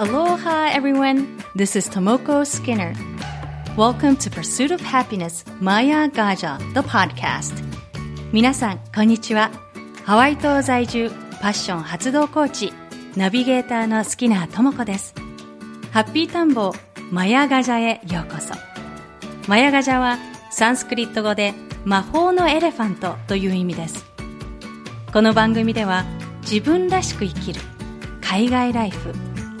Aloha, everyone. This is Tomoko Skinner. Welcome to Pursuit of Happiness Maya Gaja, the podcast. 皆さん、こんにちは。ハワイ島在住、パッション発動コーチ、ナビゲーターのスキナー智子です。ハッピータンボマヤガジャへようこそ。マヤガジャは、サンスクリット語で魔法のエレファントという意味です。この番組では、自分らしく生きる、海外ライフ、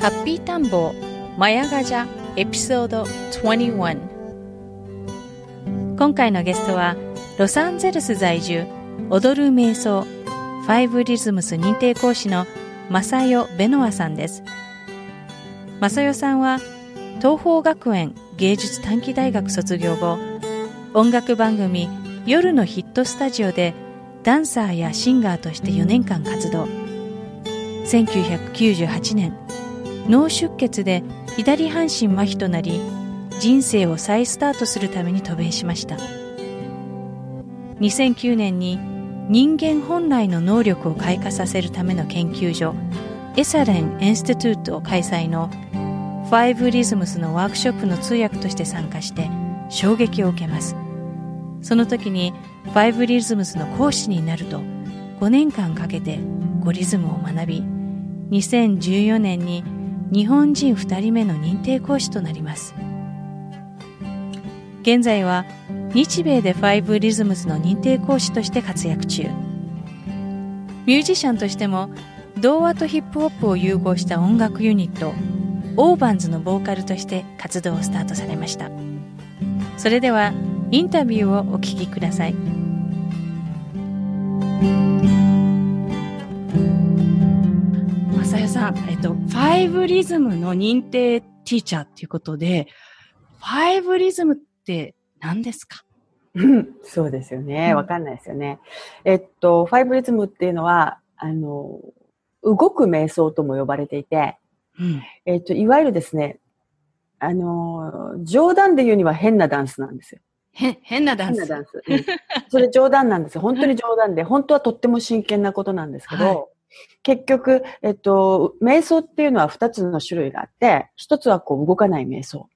ハッピータンボマヤガジャエピソード21今回のゲストはロサンゼルス在住踊る瞑想ファイブリズムス認定講師のマサヨ・ベノアさんです。マサヨさんは東邦学園芸術短期大学卒業後音楽番組夜のヒットスタジオでダンサーやシンガーとして4年間活動。1998年脳出血で左半身麻痺となり人生を再スタートするために渡米しました。2009年に人間本来の能力を開花させるための研究所エサレン・インスティトゥート開催のファイブリズムスのワークショップの通訳として参加して衝撃を受けます。その時にファイブリズムスの講師になると5年間かけてゴリズムを学び2014年に日本人2人目の認定講師となります。現在は日米でファイブリズムズの認定講師として活躍中。ミュージシャンとしても童話とヒップホップを融合した音楽ユニットオーバンズのボーカルとして活動をスタートされました。それではインタビューをお聞きください。っと、ファイブリズムの認定ティーチャーっていうことで、ファイブリズムって何ですか？そうですよね。わかんないですよね。えっと、ファイブリズムっていうのは、あの、動く瞑想とも呼ばれていて、うん、えっと、いわゆるですね、あの、冗談で言うには変なダンスなんですよ。へ、変なダンス？変なダンス。うん、それ冗談なんですよ。本当に冗談で、本当はとっても真剣なことなんですけど、はい結局、えっと、瞑想っていうのは二つの種類があって、一つはこう動かない瞑想。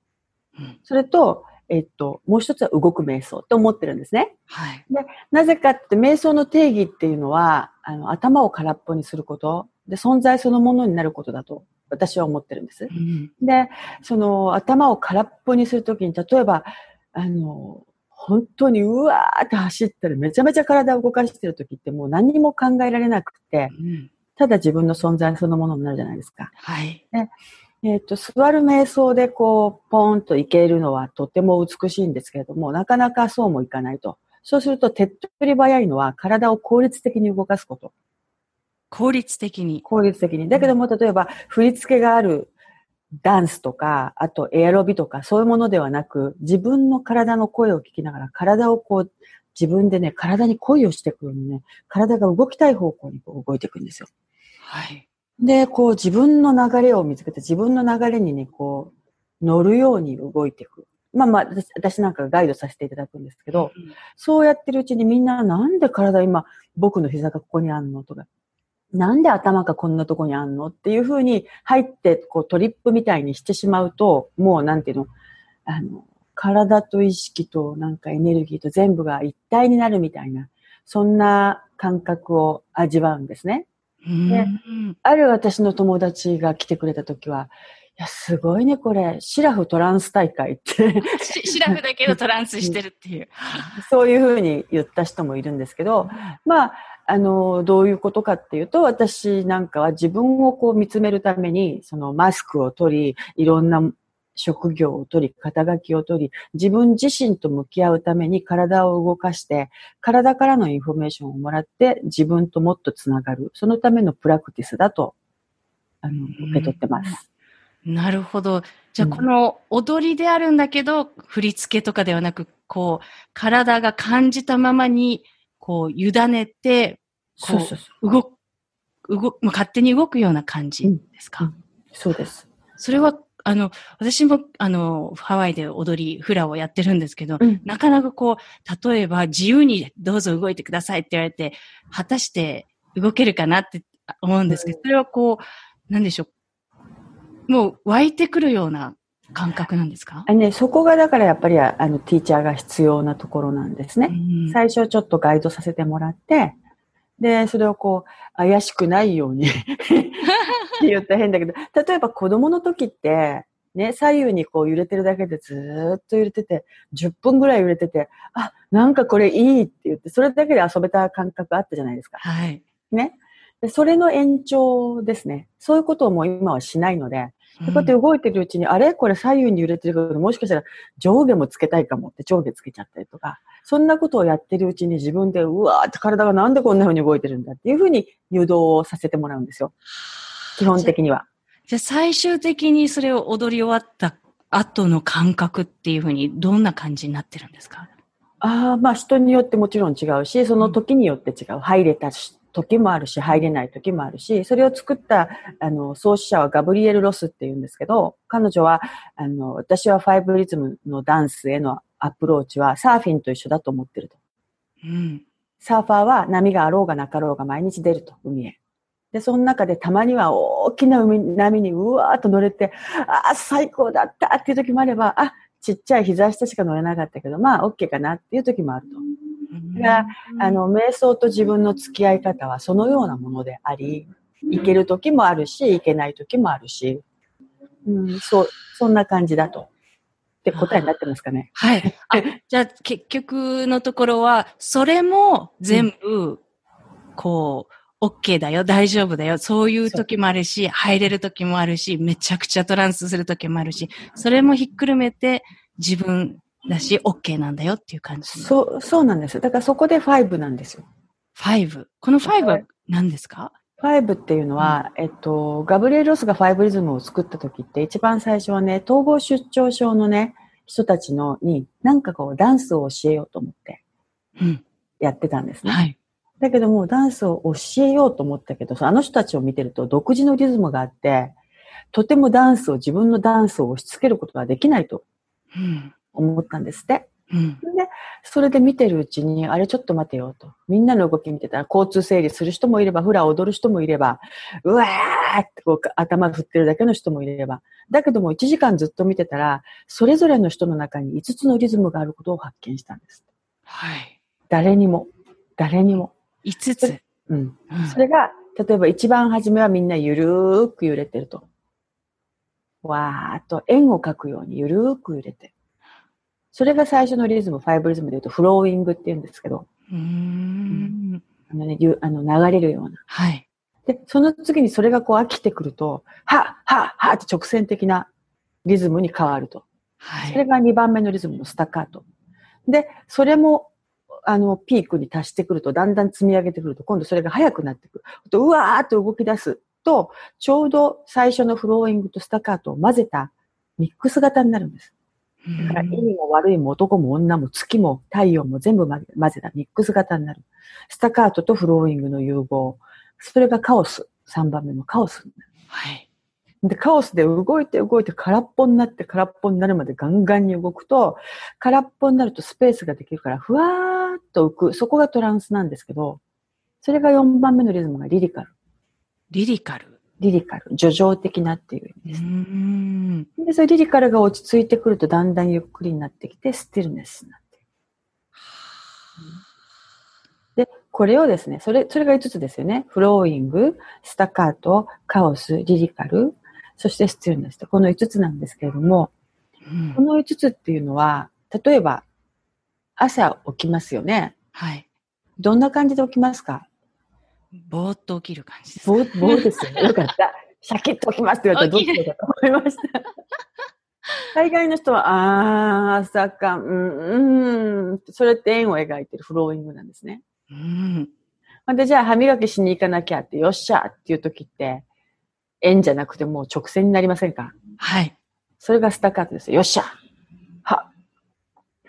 うん、それと、えっと、もう一つは動く瞑想って思ってるんですね。はい。で、なぜかって瞑想の定義っていうのは、あの、頭を空っぽにすること、で、存在そのものになることだと私は思ってるんです。うん、で、その頭を空っぽにするときに、例えば、あの、本当にうわーって走ったらめちゃめちゃ体を動かしてる時ってもう何も考えられなくて、うん、ただ自分の存在そのものになるじゃないですか。はい。でえっ、ー、と、座る瞑想でこう、ポーンといけるのはとても美しいんですけれども、なかなかそうもいかないと。そうすると手っ取り早いのは体を効率的に動かすこと。効率的に。効率的に。だけども、例えば、振り付けがあるダンスとか、あとエアロビとか、そういうものではなく、自分の体の声を聞きながら、体をこう、自分でね、体に恋をしていくようにね、体が動きたい方向にこう動いていくんですよ。はい。で、こう自分の流れを見つけて、自分の流れにね、こう、乗るように動いていく。まあまあ、私なんかガイドさせていただくんですけど、うん、そうやってるうちにみんななんで体今、僕の膝がここにあんの？とか、なんで頭がこんなとこにあんのっていう風に入って、こうトリップみたいにしてしまうと、もうなんていうの、あの、体と意識となんかエネルギーと全部が一体になるみたいな、そんな感覚を味わうんですね。で、ある私の友達が来てくれた時は、いや、すごいね、これ。シラフトランス大会って シラフだけどトランスしてるっていう。そういうふうに言った人もいるんですけど、まあ、あの、どういうことかっていうと、私なんかは自分をこう見つめるために、そのマスクを取り、いろんな職業を取り、肩書きを取り、自分自身と向き合うために体を動かして、体からのインフォメーションをもらって自分ともっとつながる。そのためのプラクティスだと、あの、受け取ってます。なるほど。じゃあ、うん、この踊りであるんだけど、振り付けとかではなく、こう、体が感じたままに、こう、委ねて、こうそうそうそう。動く、動く、まあ勝手に動くような感じですか、うんそうです。それは、あの、私も、あの、ハワイで踊り、フラをやってるんですけど、うんなかなかこう、例えば自由にどうぞ動いてくださいって言われて、果たして動けるかなって思うんですけど、うんそれはこう、なんでしょう。もう湧いてくるような感覚なんですか？あね、そこがだからやっぱりあの、ティーチャーが必要なところなんですね。うん最初ちょっとガイドさせてもらって、で、それをこう、怪しくないように って言ったら変だけど、例えば子供の時って、ね、左右にこう揺れてるだけでずーっと揺れてて、10分ぐらい揺れてて、あ、なんかこれいいって言って、それだけで遊べた感覚あったじゃないですか。はい。ね。でそれの延長ですね。そういうことをもう今はしないので、でこうやって動いてるうちに、あれ？これ左右に揺れてるけど、もしかしたら上下もつけたいかもって上下つけちゃったりとか、そんなことをやってるうちに自分で、うわーって体がなんでこんな風に動いてるんだっていう風に誘導をさせてもらうんですよ。基本的には。じゃあ最終的にそれを踊り終わった後の感覚っていうふうにどんな感じになってるんですか？ああ、まあ人によってもちろん違うし、その時によって違う。入れたし時もあるし、入れない時もあるし、それを作った、あの、創始者はガブリエル・ロスって言うんですけど、彼女は、あの、私はファイブリズムのダンスへのアプローチはサーフィンと一緒だと思ってると。うん。サーファーは波があろうがなかろうが毎日出ると、海へ。で、その中でたまには大きな海波にうわーっと乗れて、ああ、最高だったっていう時もあれば、あ、ちっちゃい膝下しか乗れなかったけど、まあ、OK かなっていう時もあると。があの、瞑想と自分の付き合い方はそのようなものであり、行ける時もあるし、行けない時もあるし、うん、そう、そんな感じだと。って答えになってますかね。はい。あ、じゃあ結局のところは、それも全部、こう、OK だよ、大丈夫だよ、そういう時もあるし、入れる時もあるし、めちゃくちゃトランスする時もあるし、それもひっくるめて自分だし、OK なんだよっていう感じ。そう、そうなんです。だからそこで5なんですよ。5。この5は何ですか？5っていうのは、えっと、ガブリエル・ロスがファイブリズムを作った時って一番最初はね、統合出張症のね、人たちのに、なんかこうダンスを教えようと思ってうん。やってたんですね。はい。だけども、ダンスを教えようと思ったけど、あの人たちを見てると独自のリズムがあって、とてもダンスを、自分のダンスを押し付けることができないとうん。思ったんですって。うん。で、それで見てるうちに、あれちょっと待てよと。みんなの動き見てたら、交通整理する人もいれば、フラ踊る人もいれば、うわーってこう頭振ってるだけの人もいれば。だけども1時間ずっと見てたら、それぞれの人の中に5つのリズムがあることを発見したんです。はい。誰にも。誰にも。5つ。うん。うんそれが、例えば一番初めはみんなゆるーく揺れてると。わーっと円を描くようにゆるーく揺れてる。それが最初のリズム、ファイブリズムで言うとフローイングって言うんですけど、うーん。あのね、ゆあの流れるような。はい。で、その次にそれがこう飽きてくると、はっはっはって直線的なリズムに変わると。はい。それが2番目のリズムのスタッカート。で、それも、あの、ピークに達してくると、だんだん積み上げてくると、今度それが速くなってくる。とうわーっと動き出すと、ちょうど最初のフローイングとスタッカートを混ぜたミックス型になるんです。だから、いいも悪いも男も女も月も太陽も全部混ぜ混ぜたミックス型になる。スタッカートとフローイングの融合。それがカオス。3番目のカオスになる。はい。で、カオスで動いて動いて空っぽになって空っぽになるまでガンガンに動くと、空っぽになるとスペースができるから、ふわーっと浮く。そこがトランスなんですけど、それが4番目のリズムがリリカル。リリカル。リリカル。叙情的なっていう意味うーです。ん。で、それリリカルが落ち着いてくるとだんだんゆっくりになってきて、スティルネスになって。で、これをですね、それ、それが5つですよね。フローイング、スタカート、カオス、リリカル、そしてスティルネスと、この5つなんですけれども、うんこの5つっていうのは、例えば、朝起きますよね。はい。どんな感じで起きますか？ぼーっと起きる感じです。ぼー、ぼーですよね。よかった。シャキッと起きますって言われたらどっちだと思いました。大概の人は、あー、朝か、うん、うん、それって円を描いてるフローイングなんですね。うん。で、じゃあ歯磨きしに行かなきゃって、よっしゃっていう時って、円じゃなくてもう直線になりませんか？はい。それがスタッカートですよ。よっしゃは。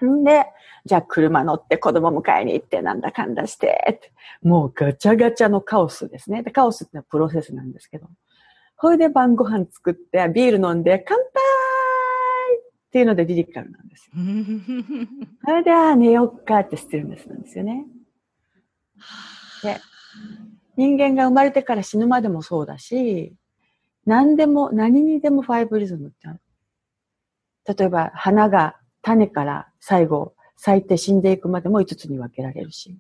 んで、じゃあ車乗って子供迎えに行ってなんだかんだしてもうガチャガチャのカオスですね。でカオスってのはプロセスなんですけど。それで晩ご飯作って、ビール飲んで、乾杯っていうのでリリカルなんですよ。それで、ああ、寝よっかってスティルネスなんですよね。で、人間が生まれてから死ぬまでもそうだし、何でも、何にでもファイブリズムってある。例えば、花が種から最後咲いて死んでいくまでも5つに分けられるし、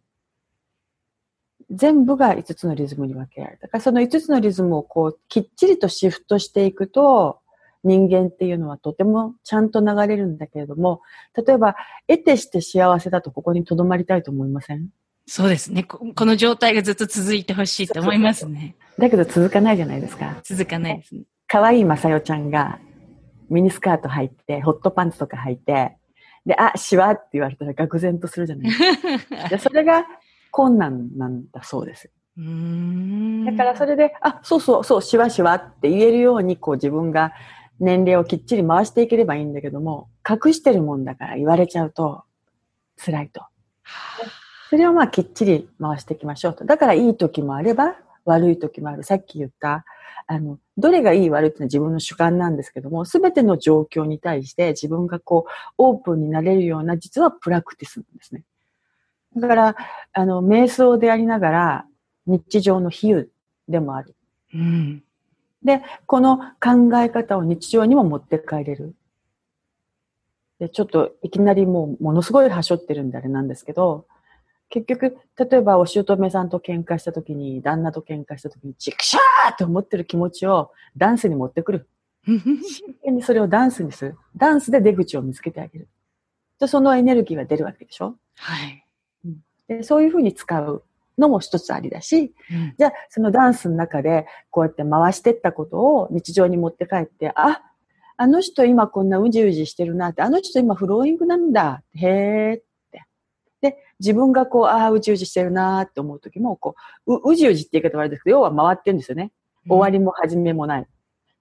全部が5つのリズムに分けられる。だからその5つのリズムをこう、きっちりとシフトしていくと、人間っていうのはとてもちゃんと流れるんだけれども、例えば、得てして幸せだとここに留まりたいと思いません？そうですねこ。この状態がずっと続いてほしいと思いますね。だけど続かないじゃないですか。続かないですね。可愛いまさよちゃんがミニスカート履いて、ホットパンツとか履いて、で、あ、シワって言われたら愕然とするじゃないですか。でそれが困難なんだそうです。うーんだからそれで、あ、そうそう、そう、シワシワって言えるように、こう自分が年齢をきっちり回していければいいんだけども、隠してるもんだから言われちゃうと辛いと。それをまあきっちり回していきましょうと。だからいい時もあれば悪い時もある。さっき言った、あの、どれがいい悪いっていうのは自分の主観なんですけども、すべての状況に対して自分がこうオープンになれるような実はプラクティスなんですね。だから、あの、瞑想でありながら日常の比喩でもある。うん。で、この考え方を日常にも持って帰れる。で、ちょっといきなりもうものすごいはしょってるんであれなんですけど、結局、例えばお姑さんと喧嘩した時に、旦那と喧嘩した時に、チクシャーって思ってる気持ちをダンスに持ってくる。真剣にそれをダンスにする。ダンスで出口を見つけてあげる。で、そのエネルギーが出るわけでしょ？はい。で、そういうふうに使うのも一つありだし、うんじゃあ、そのダンスの中で、こうやって回してったことを日常に持って帰って、あ、あの人今こんなうじうじしてるなって、あの人今フローイングなんだ。へーっ自分がこう、ああ、うじうじしてるなって思う時も、こう、ううじうじって言い方はあれですけど、要は回ってるんですよね。終わりも始めもない。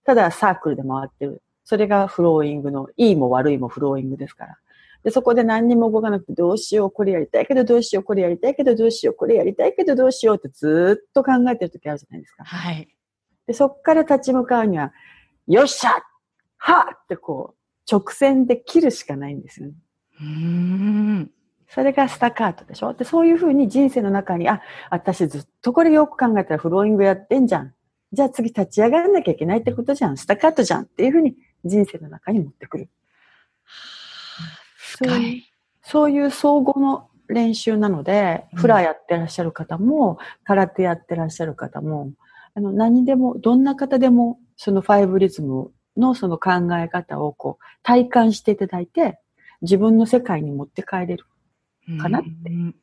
ただサークルで回ってる。それがフローイングの、いいも悪いもフローイングですから。で、そこで何にも動かなくて、どうしよう、これやりたいけどどうしよう、これやりたいけどどうしよう、これやりたいけどどうしようってずーっと考えてる時あるじゃないですか。はい。で、そっから立ち向かうには、よっしゃはっってこう、直線で切るしかないんですよね。うーん。それがスタカートでしょ？で、そういうふうに人生の中に、あ、私ずっとこれよく考えたらフローイングやってんじゃん。じゃあ次立ち上がらなきゃいけないってことじゃん。スタカートじゃんっていうふうに人生の中に持ってくる。深い。そういう総合の練習なので、うんフラーやってらっしゃる方も、空手やってらっしゃる方も、あの、何でも、どんな方でも、そのファイブリズムのその考え方をこう、体感していただいて、自分の世界に持って帰れる。かなってうん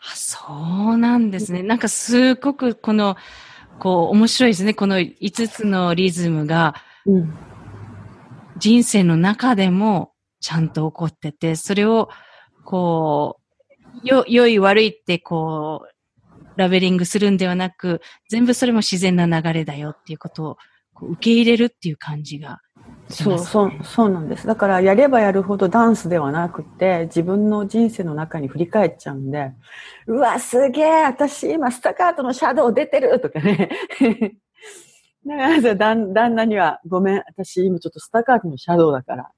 あそうなんですね。なんかすごくこの、こう面白いですね。この5つのリズムがうん。人生の中でもちゃんと起こってて、それをこう、よ、良い悪いってこう、ラベリングするんではなく、全部それも自然な流れだよっていうことをこう受け入れるっていう感じがしそう、そう、そうなんです。だから、やればやるほどダンスではなくて、自分の人生の中に振り返っちゃうんで、うわ、すげえ私今スタカートのシャドウ出てるとかね。だからさ旦、旦那には、ごめん、私今ちょっとスタカートのシャドウだから。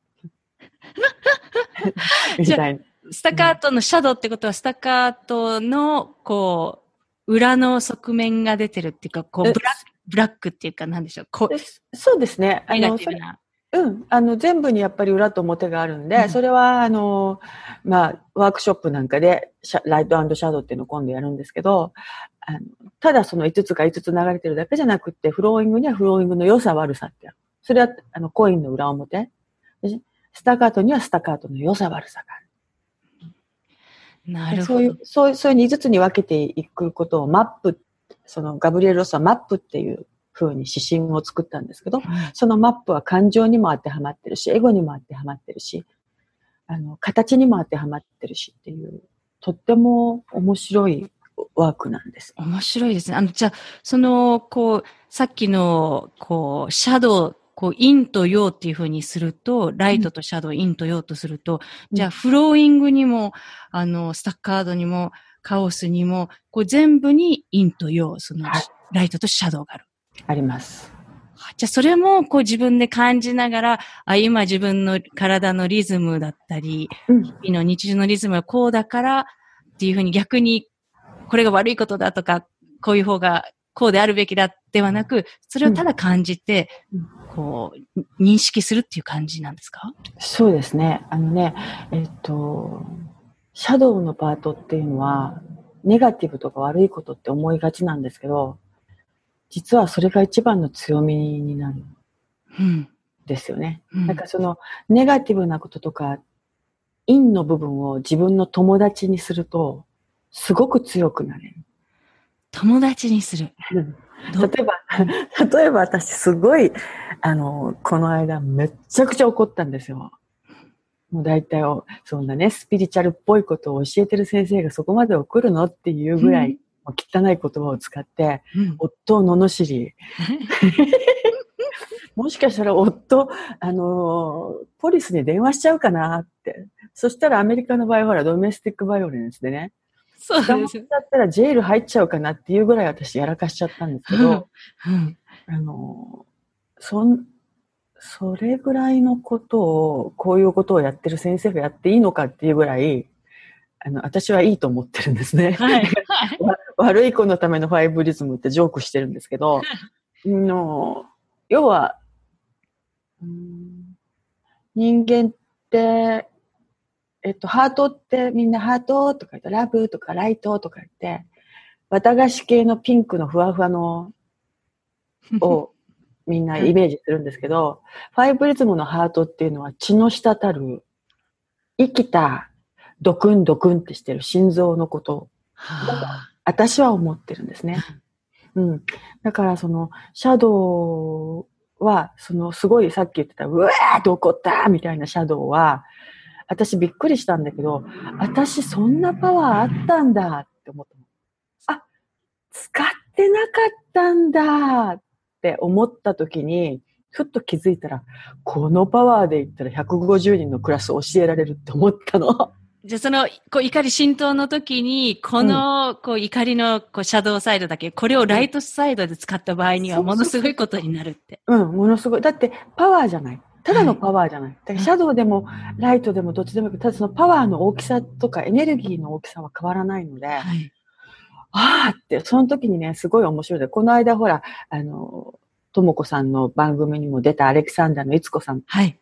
みたいな。スタカートのシャドウってことは、スタカートの、こう、裏の側面が出てるっていうか、こう、えブラック、ブラックっていうか、なんでしょう、こう、そうですね。あネガの、ティブな。うん。あの、全部にやっぱり裏と表があるんで、うんそれは、あの、まあ、ワークショップなんかで、シャライトシャドウっていうのを今度やるんですけど、あのただその5つが5つ流れてるだけじゃなくって、フローイングにはフローイングの良さ悪さって。それは、あの、コインの裏表。でスタカートにはスタカートの良さ悪さがある。なるほどそういう。、そういう、そういう5つに分けていくことをマップ、そのガブリエル・ロスはマップっていう風に指針を作ったんですけど、そのマップは感情にも当てはまってるし、エゴにも当てはまってるし、あの、形にも当てはまってるしっていう、とっても面白いワークなんです。面白いですね。あの、じゃあ、その、こう、さっきの、こう、シャドウ、こう、陰と陽っていうふうにすると、ライトとシャドウ、陰と陽とすると、じゃあ、フローイングにも、あの、スタッカードにも、カオスにも、こう、全部に陰と陽、その、ライトとシャドウがある。あります。じゃあ、それも、こう、自分で感じながら、あ、今自分の体のリズムだったり、うん。日々の日常のリズムはこうだから、っていうふうに逆に、これが悪いことだとか、こういう方がこうであるべきだではなく、それをただ感じて、うんこう、認識するっていう感じなんですか？そうですね。あのね、えっと、シャドウのパートっていうのは、ネガティブとか悪いことって思いがちなんですけど、実はそれが一番の強みになるんうん。ですよね。うんなんかその、ネガティブなこととか、陰の部分を自分の友達にすると、すごく強くなれる。友達にする。ど例えば、例えば私すごい、あの、この間めっちゃくちゃ怒ったんですよ。もう大体を、そんなね、スピリチュアルっぽいことを教えてる先生がそこまで怒るの？っていうぐらい、汚い言葉を使って、うん夫を罵り、もしかしたら夫、あのーポリスに電話しちゃうかなって。そしたらアメリカの場合、ほら、ドメスティックバイオレンスでね、そうです。ゃったらジェイル入っちゃうかなっていうぐらい私やらかしちゃったんですけど、うん。あの、そん、それぐらいのことを、こういうことをやってる先生がやっていいのかっていうぐらい、あの、私はいいと思ってるんですね。はい。はい。わ悪い子のためのファイブリズムってジョークしてるんですけど、の要は、うん人間って、えっと、ハートってみんなハートとか言って、ラブとかライトとか言って、綿菓子系のピンクのふわふわの をみんなイメージするんですけど、ファイブリズムのハートっていうのは血の滴る、生きた、ドクンドクンってしてる心臓のこと。は私は思ってるんですね。うん。だからその、シャドウは、その、すごいさっき言ってた、うわーって怒ったみたいなシャドウは、私びっくりしたんだけど、私そんなパワーあったんだって思ったの。あ、使ってなかったんだって思った時に、ふっと気づいたら、このパワーで言ったら150人のクラス教えられるって思ったの。じゃあその、こう怒り浸透の時に、この、こう怒りのこうシャドウサイドだけ、これをライトサイドで使った場合にはものすごいことになるって。うん、ものすごい。だって、パワーじゃない。ただのパワーじゃない。だから、シャドウでも、ライトでも、どっちでもいいけど、ただそのパワーの大きさとか、エネルギーの大きさは変わらないので、あはい。あーって、その時にね、すごい面白いで、この間、ほら、あの、ともこさんの番組にも出たアレキサンダーのいつこさんはい。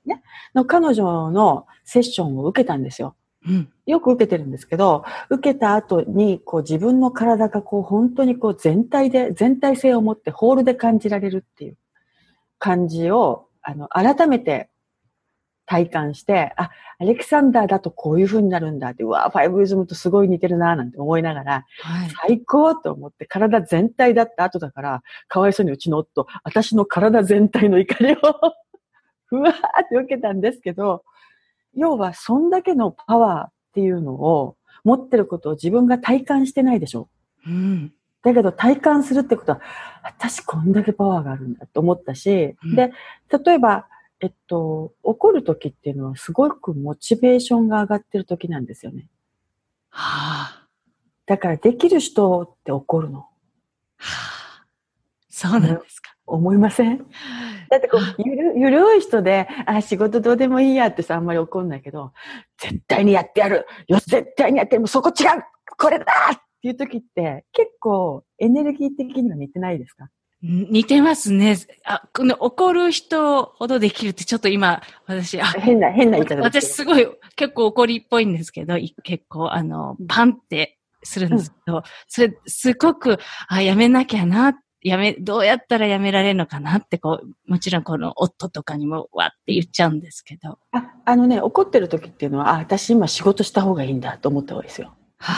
の彼女のセッションを受けたんですよ。うん。よく受けてるんですけど、受けた後に、こう自分の体がこう本当にこう全体で、全体性を持ってホールで感じられるっていう感じを、あの、改めて体感して、あ、アレキサンダーだとこういう風になるんだって、うわファイブリズムとすごい似てるななんて思いながら、はい。最高と思って体全体だった後だから、かわいそうにうちの夫、私の体全体の怒りを ふわーって受けたんですけど、要はそんだけのパワーっていうのを持ってることを自分が体感してないでしょ。うん。だけど体感するってことは、私こんだけパワーがあるんだと思ったし、うんで、例えば、えっと、怒る時っていうのはすごくモチベーションが上がってる時なんですよね。はあ。だからできる人って怒るの。はあ。そうなんですか。思いません？だってこう、ゆる、ゆるい人で、あ、仕事どうでもいいやってさ、あんまり怒んないけど、絶対にやってやる。よし、絶対にやってやるそこ違う。これだっていう時って、結構エネルギー的には似てないですか？似てますね。あ、この怒る人ほどできるってちょっと今、私、あ、変な、変な言い方で私すすごい結構怒りっぽいんですけど、い結構あの、パンってするんですけど、それすごく、あ、やめなきゃな、やめ、どうやったらやめられるのかなってこう、もちろんこの夫とかにもわって言っちゃうんですけど。あ、あのね、怒ってる時っていうのは、あ、私今仕事した方がいいんだと思った方がいいですよ。は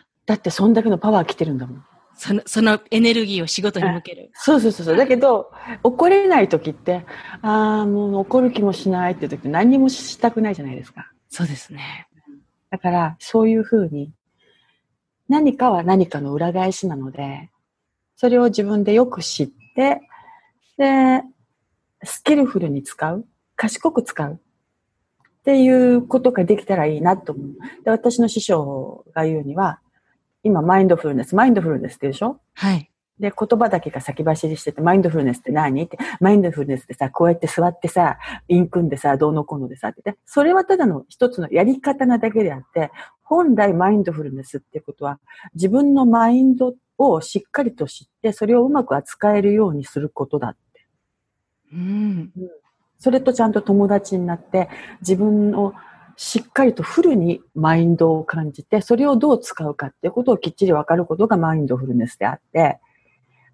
あ、だってそんだけのパワー来てるんだもん。その、そのエネルギーを仕事に向ける。そうそうそうそう。だけど、怒れない時って、ああ、もう怒る気もしないって時って何にもしたくないじゃないですか。そうですね。だから、そういうふうに、何かは何かの裏返しなので、それを自分でよく知って、で、スキルフルに使う、賢く使うっていうことができたらいいなと思う。で、私の師匠が言うには、今、マインドフルネス、マインドフルネスって言うでしょ？はい。で、言葉だけが先走りしてて、マインドフルネスって何？って、マインドフルネスってさ、こうやって座ってさ、イン組んでさ、どうのこうのでさ、って。でそれはただの一つのやり方なだけであって、本来マインドフルネスってことは、自分のマインドをしっかりと知って、それをうまく扱えるようにすることだって。うん。それとちゃんと友達になって、自分のしっかりとフルにマインドを感じて、それをどう使うかっていうことをきっちり分かることがマインドフルネスであって、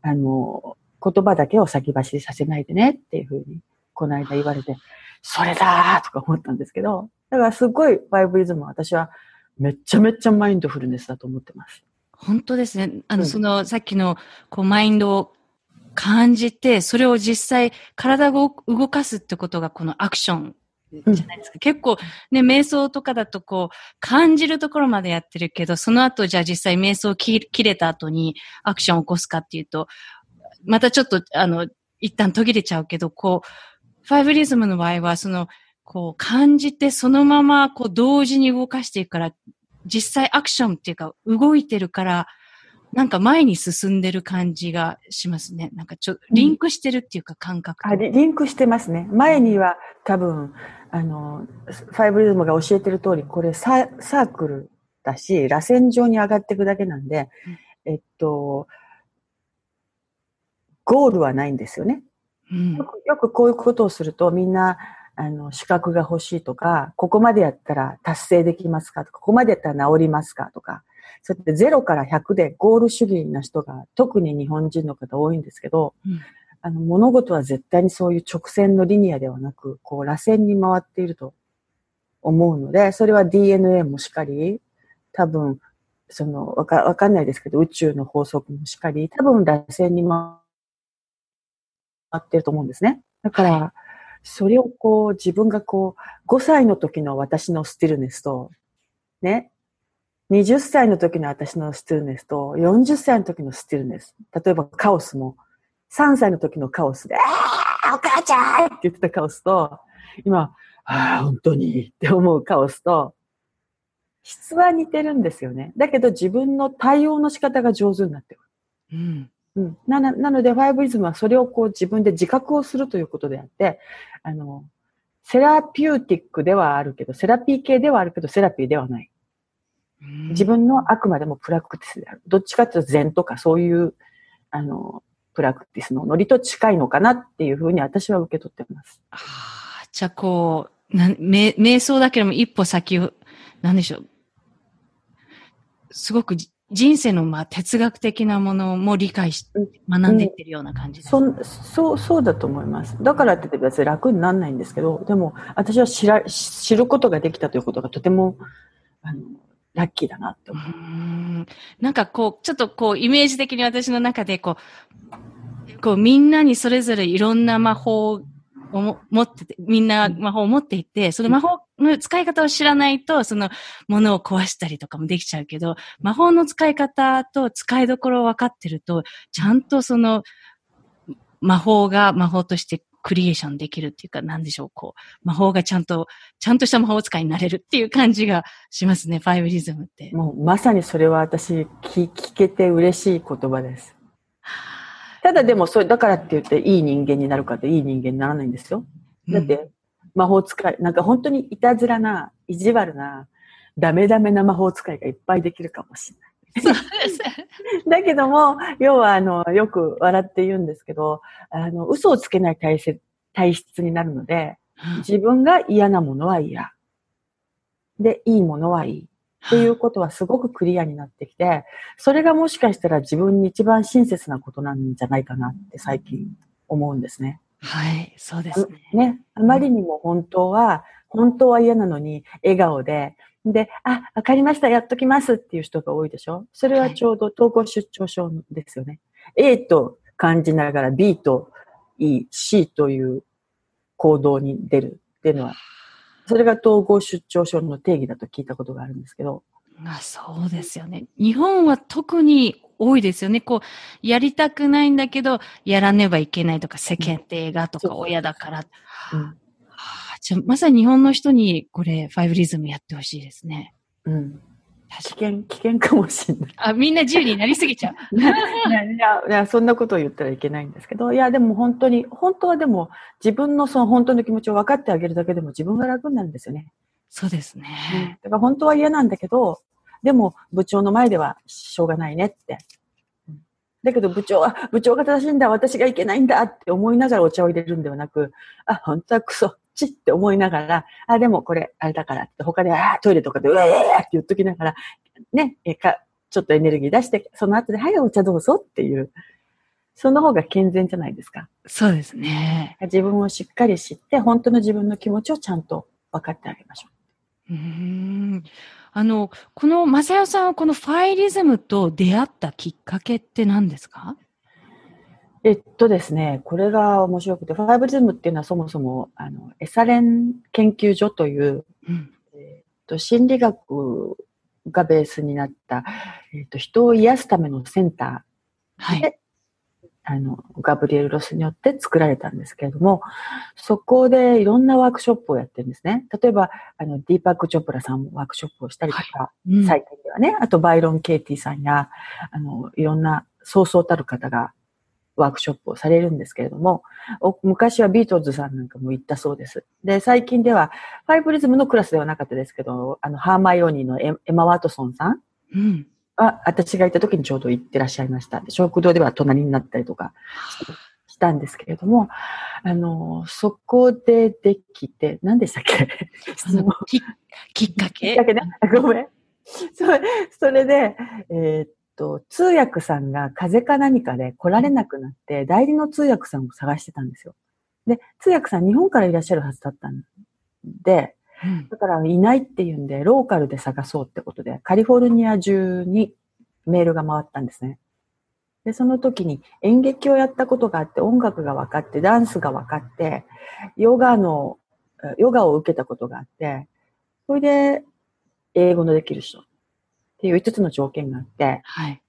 あの、言葉だけを先走りさせないでねっていうふうに、この間言われて、それだーとか思ったんですけど、だからすごいファイブリズムは私はめっちゃめっちゃマインドフルネスだと思ってます。本当ですね。あの、うんその、さっきの、こう、マインドを感じて、それを実際、体を動かすってことが、このアクションじゃないですか。結構、ね、瞑想とかだと、こう、感じるところまでやってるけど、その後、じゃあ実際瞑想切切れた後にアクションを起こすかっていうと、またちょっと、あの、一旦途切れちゃうけど、こう、ファイブリズムの場合は、その、こう、感じて、そのまま、こう、同時に動かしていくから、実際アクションっていうか、動いてるから、なんか前に進んでる感じがしますね。なんかちょ、リンクしてるっていうか感覚と。あリリンクしてますね。前には多分、あの、ファイブリズムが教えてる通り、これササークルだし、螺旋状に上がっていくだけなんで、えっと、ゴールはないんですよね。うんよくよくこういうことをするとみんな、あの、資格が欲しいとか、ここまでやったら達成できますかとか、ここまでやったら治りますかとか、そうやって0から100でゴール主義な人が特に日本人の方多いんですけど、うんあの、物事は絶対にそういう直線のリニアではなく、こう、螺旋に回っていると思うので、それは DNA もしっかり、多分、その、わか、わかんないですけど、宇宙の法則もしっかり、多分螺旋に回ってると思うんですね。だから、それをこう、自分がこう、5歳の時の私のスティルネスと、ね、20歳の時の私のスティルネスと、40歳の時のスティルネス。例えばカオスも、3歳の時のカオスで、ああ、お母ちゃんって言ってたカオスと、今、ああ、本当にって思うカオスと、質は似てるんですよね。だけど自分の対応の仕方が上手になってる。うん。うん、なななので、ファイブリズムはそれをこう自分で自覚をするということであって、あの、セラピューティックではあるけど、セラピー系ではあるけど、セラピーではない。自分のあくまでもプラクティスである。どっちかというと禅とかそういう、あの、プラクティスのノリと近いのかなっていうふうに私は受け取ってます。ああ、じゃあこう、な瞑想だけでも一歩先を、なんでしょう。すごくじ人生のまあ哲学的なものも理解し、学んでいってるような感じです。そんそう、そうだと思います。だからって別に楽にならないんですけど、でも私は知ら、知ることができたということがとても、あの、ラッキーだなってう思う。んなんかこう、ちょっとこう、イメージ的に私の中でこう、こう、みんなにそれぞれいろんな魔法をも持ってて、みんな魔法を持っていて、その魔法の使い方を知らないと、そのものを壊したりとかもできちゃうけど、魔法の使い方と使いどころを分かってると、ちゃんとその魔法が魔法としてクリエーションできるっていうか、なんでしょう、こう、魔法がちゃんと、ちゃんとした魔法使いになれるっていう感じがしますね、ファイブリズムって。もうまさにそれは私聞聞けて嬉しい言葉です。ただでもそれ、だからって言っていい人間になるかっていい人間にならないんですよ。だって、魔法使い、なんか本当にいたずらな、意地悪な、ダメダメな魔法使いがいっぱいできるかもしれない。そうです。だけども、要はあの、よく笑って言うんですけど、あの、嘘をつけない体質体質になるので、自分が嫌なものは嫌。で、いいものはいい。っていうことはすごくクリアになってきて、それがもしかしたら自分に一番親切なことなんじゃないかなって最近思うんですね。はい、そうですね。ね。あまりにも本当は、本当は嫌なのに、笑顔で、で、あ、わかりました、やっときますっていう人が多いでしょ？それはちょうど統合出張症ですよね。A と感じながら B と E、C という行動に出るっていうのは、それが統合出張症の定義だと聞いたことがあるんですけど。あそうですよね。日本は特に多いですよね。こう、やりたくないんだけど、やらねばいけないとか、世間って映画とか親だから。うん、はあ、じゃまさに日本の人にこれ、ファイブリズムやってほしいですね。うん。危険、危険かもしれない。あ、みんな自由になりすぎちゃう。いやいや、そんなことを言ったらいけないんですけど、いや、でも本当に、本当はでも、自分のその本当の気持ちを分かってあげるだけでも自分が楽になるんですよね。そうですね。だから本当は嫌なんだけど、でも部長の前ではしょうがないねって。だけど部長は、部長が正しいんだ、私がいけないんだって思いながらお茶を入れるんではなく、あ、本当はクソ、ちって思いながら、あ、でもこれ、あれだからって、他で、あ、トイレとかで、うわーって言っときながら、ね、えか、ちょっとエネルギー出して、その後で、はい、お茶どうぞっていう、その方が健全じゃないですか。そうですね。自分をしっかり知って、本当の自分の気持ちをちゃんと分かってあげましょう。うんあの、この、まさよさんはこのファイリズムと出会ったきっかけって何ですか？えっとですね、これが面白くて、ファイブリズムっていうのはそもそも、あの、エサレン研究所という、うん、えっと、心理学がベースになった、えっと、人を癒すためのセンターで、はい、あの、ガブリエル・ロスによって作られたんですけれども、そこでいろんなワークショップをやってるんですね。例えば、あの、ディーパック・チョプラさんもワークショップをしたりとか、はい。うん、最近ではね、あとバイロン・ケイティさんや、あの、いろんなそうそうたる方がワークショップをされるんですけれども、昔はビートルズさんなんかも行ったそうです。で、最近では、ファイブリズムのクラスではなかったですけど、あの、ハーマイオニーのエマ・ワトソンさんは、私がいた時にちょうど行ってらっしゃいました。で、食堂では隣になったりとかしたんですけれども、あの、そこでできて、何でしたっけ？ききっかけ？きっかけね。ごめん。それそれで、えー、と、通訳さんが風邪か何かで来られなくなって、代理の通訳さんを探してたんですよ。で、通訳さん日本からいらっしゃるはずだったんで、だからいないっていうんで、ローカルで探そうってことで、カリフォルニア中にメールが回ったんですね。で、その時に演劇をやったことがあって、音楽が分かって、ダンスが分かって、ヨガの、ヨガを受けたことがあって、それで英語のできる人。っていう5つの条件があって、はい。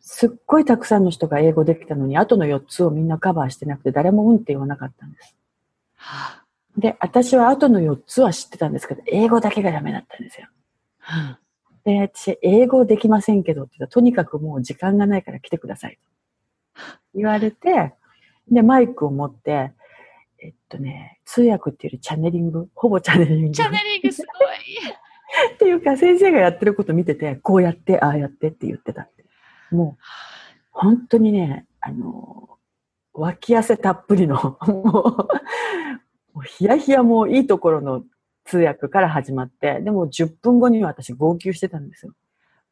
すっごいたくさんの人が英語できたのに、あとの4つをみんなカバーしてなくて、誰もうんって言わなかったんです。はあ、で、私はあとの4つは知ってたんですけど、英語だけがダメだったんですよ。はあ、で、私、英語できませんけどって言ったら、とにかくもう時間がないから来てください。言われて、で、マイクを持って、えっとね、通訳っていうよりチャネリング、ほぼチャネリング。チャネリングすごい。っていうか、先生がやってること見てて、こうやって、ああやってって言ってたって。もう、本当にね、あの、脇汗たっぷりの、もう、ヒヤヒヤもいいところの通訳から始まって、でも10分後には私号泣してたんですよ。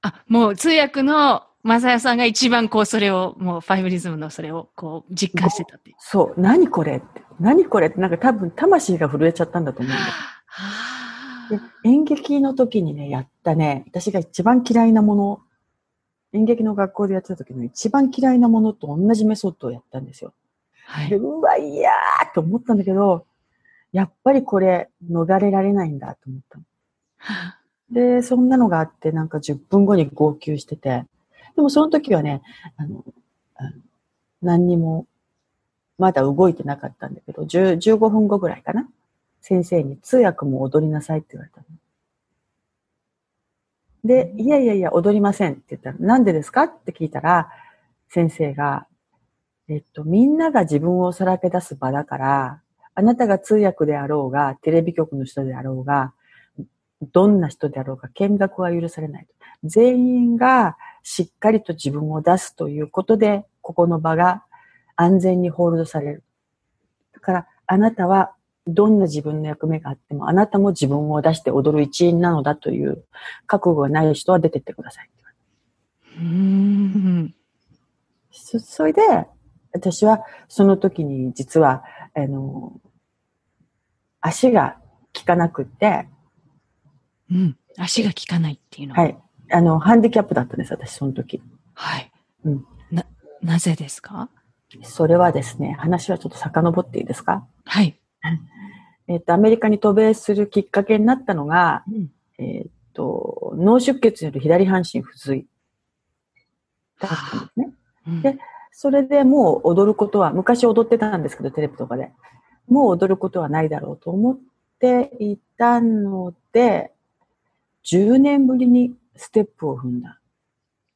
あ、もう通訳のマサヤさんが一番こうそれを、もうファイブリズムのそれをこう実感してたっていう。そう、何これって。何これってなんか多分魂が震えちゃったんだと思うんだよ。で演劇の時にね、やったね、私が一番嫌いなもの、演劇の学校でやってた時の一番嫌いなものと同じメソッドをやったんですよ。はい、でうわ、いやーと思ったんだけど、やっぱりこれ逃れられないんだと思ったの。で、そんなのがあって、なんか10分後に号泣してて、でもその時はね、あの、あの何にも、まだ動いてなかったんだけど、15分後ぐらいかな。先生に通訳も踊りなさいって言われたの。で、いやいやいや、踊りませんって言ったら、なんでですかって聞いたら、先生が、えっと、みんなが自分をさらけ出す場だから、あなたが通訳であろうが、テレビ局の人であろうが、どんな人であろうが、見学は許されない。全員がしっかりと自分を出すということで、ここの場が安全にホールドされる。だから、あなたはどんな自分の役目があっても、あなたも自分を出して踊る一員なのだという覚悟がない人は出てってください。うんそそれで、私はその時に実は、あの、足が効かなくって、うん。足が効かないっていうのはい。あの、ハンディキャップだったんです、私、その時。はい。うんな、なぜですか？それはですね、話はちょっと遡っていいですか？はい。えっ、と、アメリカに渡米するきっかけになったのが、うんえっ、と、脳出血による左半身不随だったんですね。うんでそれでもう踊ることは、昔踊ってたんですけど、テレビとかで。もう踊ることはないだろうと思っていたので、10年ぶりにステップを踏んだ。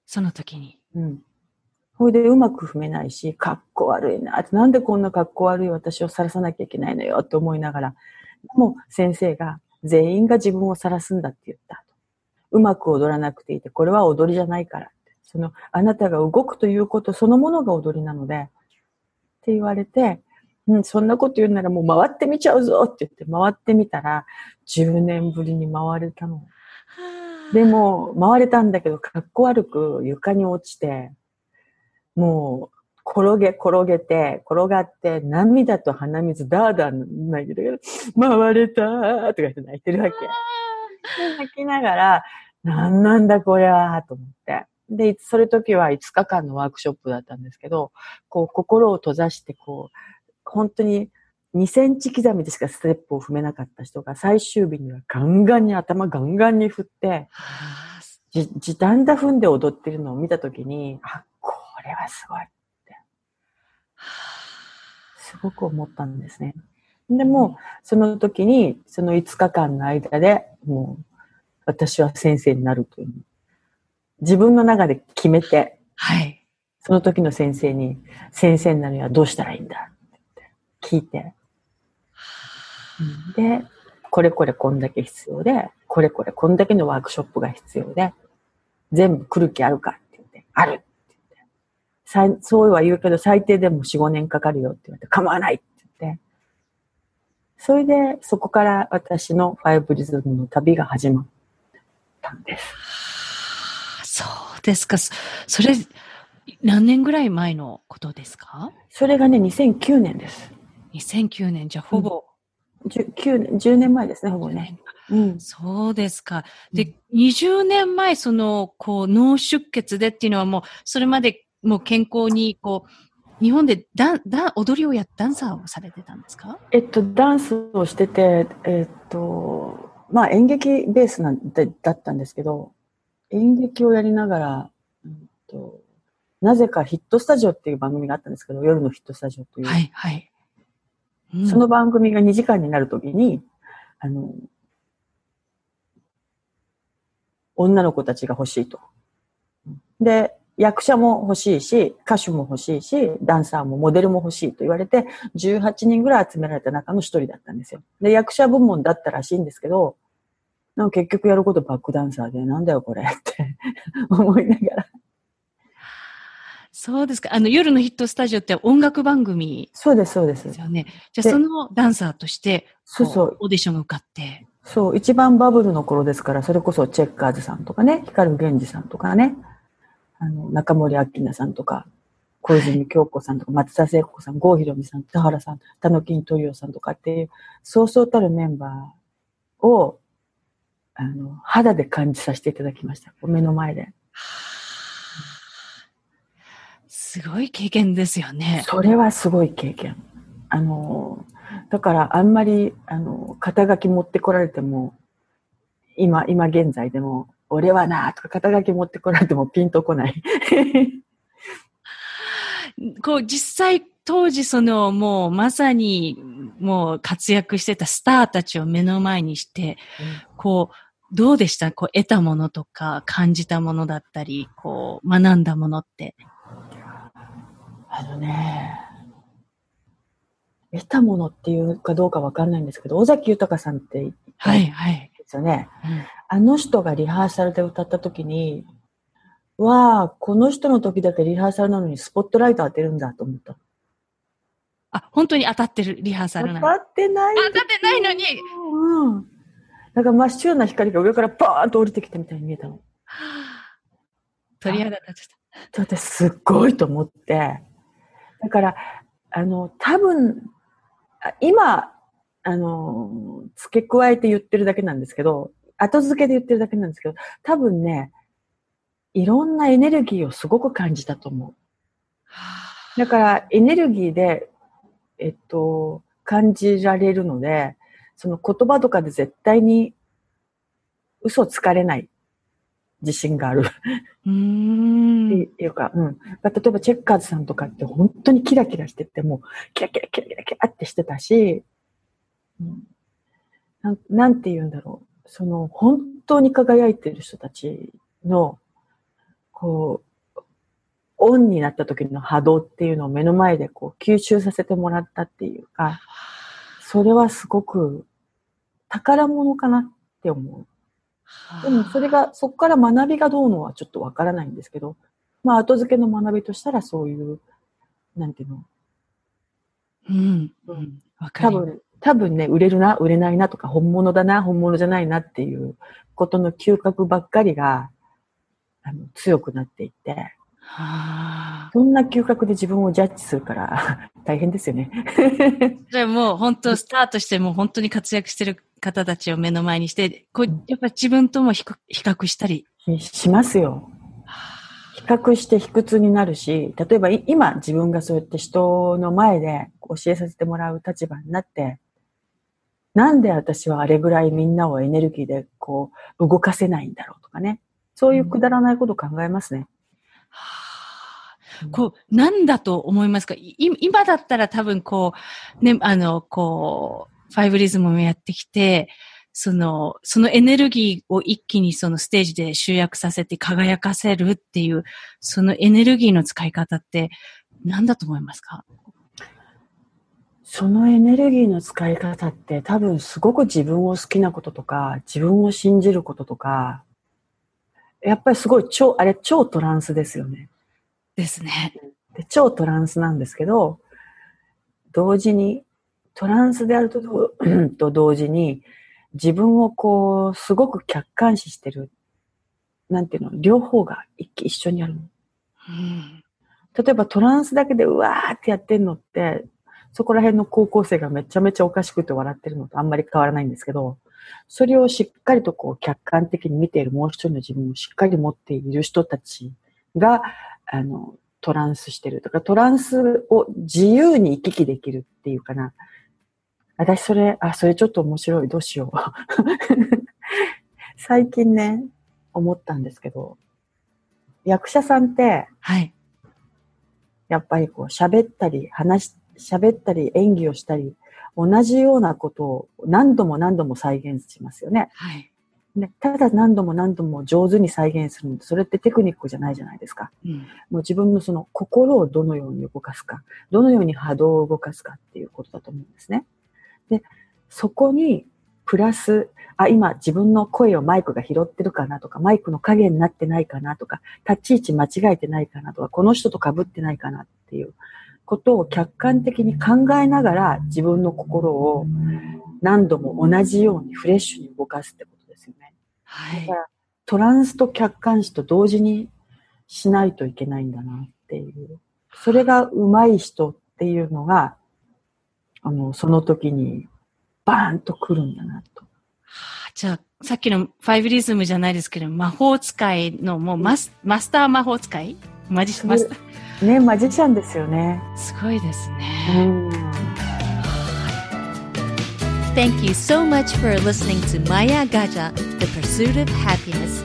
その時に。うん。ほいでうまく踏めないし、かっこ悪いな。なんでこんなかっこ悪い私を晒さなきゃいけないのよって思いながら、もう先生が全員が自分を晒すんだって言ったと。うまく踊らなくていいって、これは踊りじゃないから。その、あなたが動くということそのものが踊りなので、って言われて、うん、そんなこと言うならもう回ってみちゃうぞって言って回ってみたら、10年ぶりに回れたの。でも、回れたんだけど、かっこ悪く床に落ちて、もう、転げ、転げて、転がって、涙と鼻水、ダーダー泣いてる回れたーとか言って泣いてるわけ。で泣きながら、なんなんだこれは、と思って。で、それ時は5日間のワークショップだったんですけど、こう、心を閉ざして、こう、本当に2センチ刻みでしかステップを踏めなかった人が、最終日にはガンガンに頭ガンガンに振って、時短だ踏んで踊ってるのを見たときに、あ、これはすごいって、すごく思ったんですね。でも、その時に、その5日間の間で、もう、私は先生になるという。自分の中で決めて、はい。その時の先生に、先生になるにはどうしたらいいんだ？って聞いて、うんで、これこれこんだけ必要で、これこれこんだけのワークショップが必要で、全部来る気あるかって言って、あるそうは言うけど、最低でも4、5年かかるよって言われて、構わないって言って。それで、そこから私のファイブリズムの旅が始まったんです。はあそうですか。そそれ、何年ぐらい前のことですか？それがね、2009年です。?2009 年、じゃあほぼ 10, 年10年前ですね、ほぼね。うん。そうですか。うで、20年前、その、こう、脳出血でっていうのはもう、それまでもう健康に、こう、日本でダン、ダン、踊りをや、ダンサーをされてたんですか？えっと、ダンスをしてて、えっと、まあ演劇ベースなんでだったんですけど、演劇をやりながら、うんと、なぜかヒットスタジオっていう番組があったんですけど、夜のヒットスタジオという。はい、はい。うんその番組が2時間になるときに、あの、女の子たちが欲しいと。で、役者も欲しいし、歌手も欲しいし、ダンサーもモデルも欲しいと言われて、18人ぐらい集められた中の一人だったんですよ。で、役者部門だったらしいんですけど、なんか結局やることバックダンサーで、なんだよこれって 思いながら。そうですか。あの、夜のヒットスタジオって音楽番組そうです、そうですで。すよね。じゃあ、でそのダンサーとして、そうそうこオーディションが受かって。そう、一番バブルの頃ですから、それこそチェッカーズさんとかね、光源氏さんとかね、あの、中森明菜さんとか、小泉京子さんとか、松田聖子さん、郷ひろみさん、田原さん、田野金トリオさんとかっていう、そうそうたるメンバーを、あの、肌で感じさせていただきました。目の前で。すごい経験ですよね。それはすごい経験。あの、だからあんまり、あの、肩書き持ってこられても、今、今現在でも、俺はなとか肩書き持ってこられてもピンとこない。こう、実際、当時その、もうまさに、もう活躍してたスターたちを目の前にして、こう、どうでした？こう、得たものとか、感じたものだったり、こう、学んだものって。あのね、得たものっていうかどうかわかんないんですけど、尾崎豊さんってはい、はい。ですよね。うんあの人がリハーサルで歌った時に、わあ、この人の時だけリハーサルなのにスポットライト当てるんだと思った。あ、本当に当たってるリハーサルなの。当たってない。当たってないのに。うん。なんか真っ白な光が上からバーンと降りてきたみたいに見えたの。鳥肌立つ。だってすっごいと思って。だから、あの、多分、あ今、あの、付け加えて言ってるだけなんですけど、後付けで言ってるだけなんですけど、多分ね、いろんなエネルギーをすごく感じたと思う。だから、エネルギーで、えっと、感じられるので、その言葉とかで絶対に嘘つかれない自信がある。うーん。っていうか、うん。まあ例えばチェッカーズさんとかって本当にキラキラしてて、もうキラキラキラキラキラってしてたし、うん、なんなんて言うんだろう。その本当に輝いてる人たちの、こう、オンになった時の波動っていうのを目の前でこう吸収させてもらったっていうか、それはすごく宝物かなって思う。でもそれが、そこから学びがどうのはちょっとわからないんですけど、まあ後付けの学びとしたらそういう、なんていうの、うん。うん。わかる。多分、多分ね、売れるな、売れないなとか、本物だな、本物じゃないなっていうことの嗅覚ばっかりが、あの、強くなっていって、はあ。そんな嗅覚で自分をジャッジするから、大変ですよね。じゃあもう本当スタートしてもう本当に活躍してる方たちを目の前にして、こう、やっぱ自分とも比較比較したり。ししますよ。比較して卑屈になるし、例えばい今自分がそうやって人の前で教えさせてもらう立場になって、なんで私はあれぐらいみんなをエネルギーでこう動かせないんだろうとかね。そういうくだらないことを考えますね。はあこう、なんだと思いますか？今だったら多分こう、ね、あの、こう、ファイブリズムもやってきて、その、そのエネルギーを一気にそのステージで集約させて輝かせるっていう、そのエネルギーの使い方って何だと思いますか？そのエネルギーの使い方って多分すごく自分を好きなこととか、自分を信じることとか、やっぱりすごい超、あれ超トランスですよね。ですね。で超トランスなんですけど、同時に、トランスであると同と同時に、自分をこう、すごく客観視してる。なんていうの、両方が一一緒にあるの。うん。例えばトランスだけでうわーってやってるのって、そこら辺の高校生がめちゃめちゃおかしくて笑ってるのとあんまり変わらないんですけど、それをしっかりとこう客観的に見ているもう一人の自分をしっかり持っている人たちが、あの、トランスしてる。だからトランスを自由に行き来できるっていうかな。私それ、あ、それちょっと面白い。どうしよう。最近ね、思ったんですけど、役者さんって、はい。やっぱりこう喋ったり、話し、喋ったり、演技をしたり、同じようなことを何度も何度も再現しますよね。はい。ねただ何度も何度も上手に再現するのそれってテクニックじゃないじゃないですか。うん。もう自分のその心をどのように動かすか、どのように波動を動かすかっていうことだと思うんですね。で、そこに、プラス、あ、今自分の声をマイクが拾ってるかなとか、マイクの影になってないかなとか、立ち位置間違えてないかなとか、この人と被ってないかなっていうことを客観的に考えながら自分の心を何度も同じようにフレッシュに動かすってことですよね。はいだか。らトランスと客観視と同時にしないといけないんだなっていう。それが上手い人っていうのが、あの、その時にバーンと来るんだなと。じゃあ、さっきのファイブリズムじゃないですけど、魔法使いのもうマスマスター魔法使いマジマスター。ね、マジシャンですよね。すごいですうね。ん。Thank you so much for listening to Maya Gaja, The Pursuit of Happiness.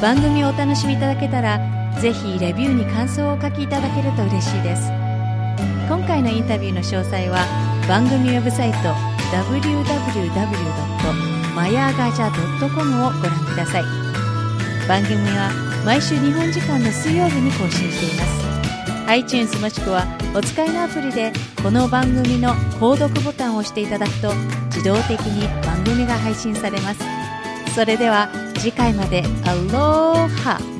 番組をお楽しみいただけたら、ぜひレビューに感想をお書きいただけると嬉しいです。今回のインタビューの詳細は番組ウェブサイト www.mayagaja.com をご覧ください。番組は毎週日本時間の水曜日に更新しています。iTunes もしくはお使いのアプリでこの番組の購読ボタンを押していただくと自動的に番組が配信されます。それでは次回までアローハ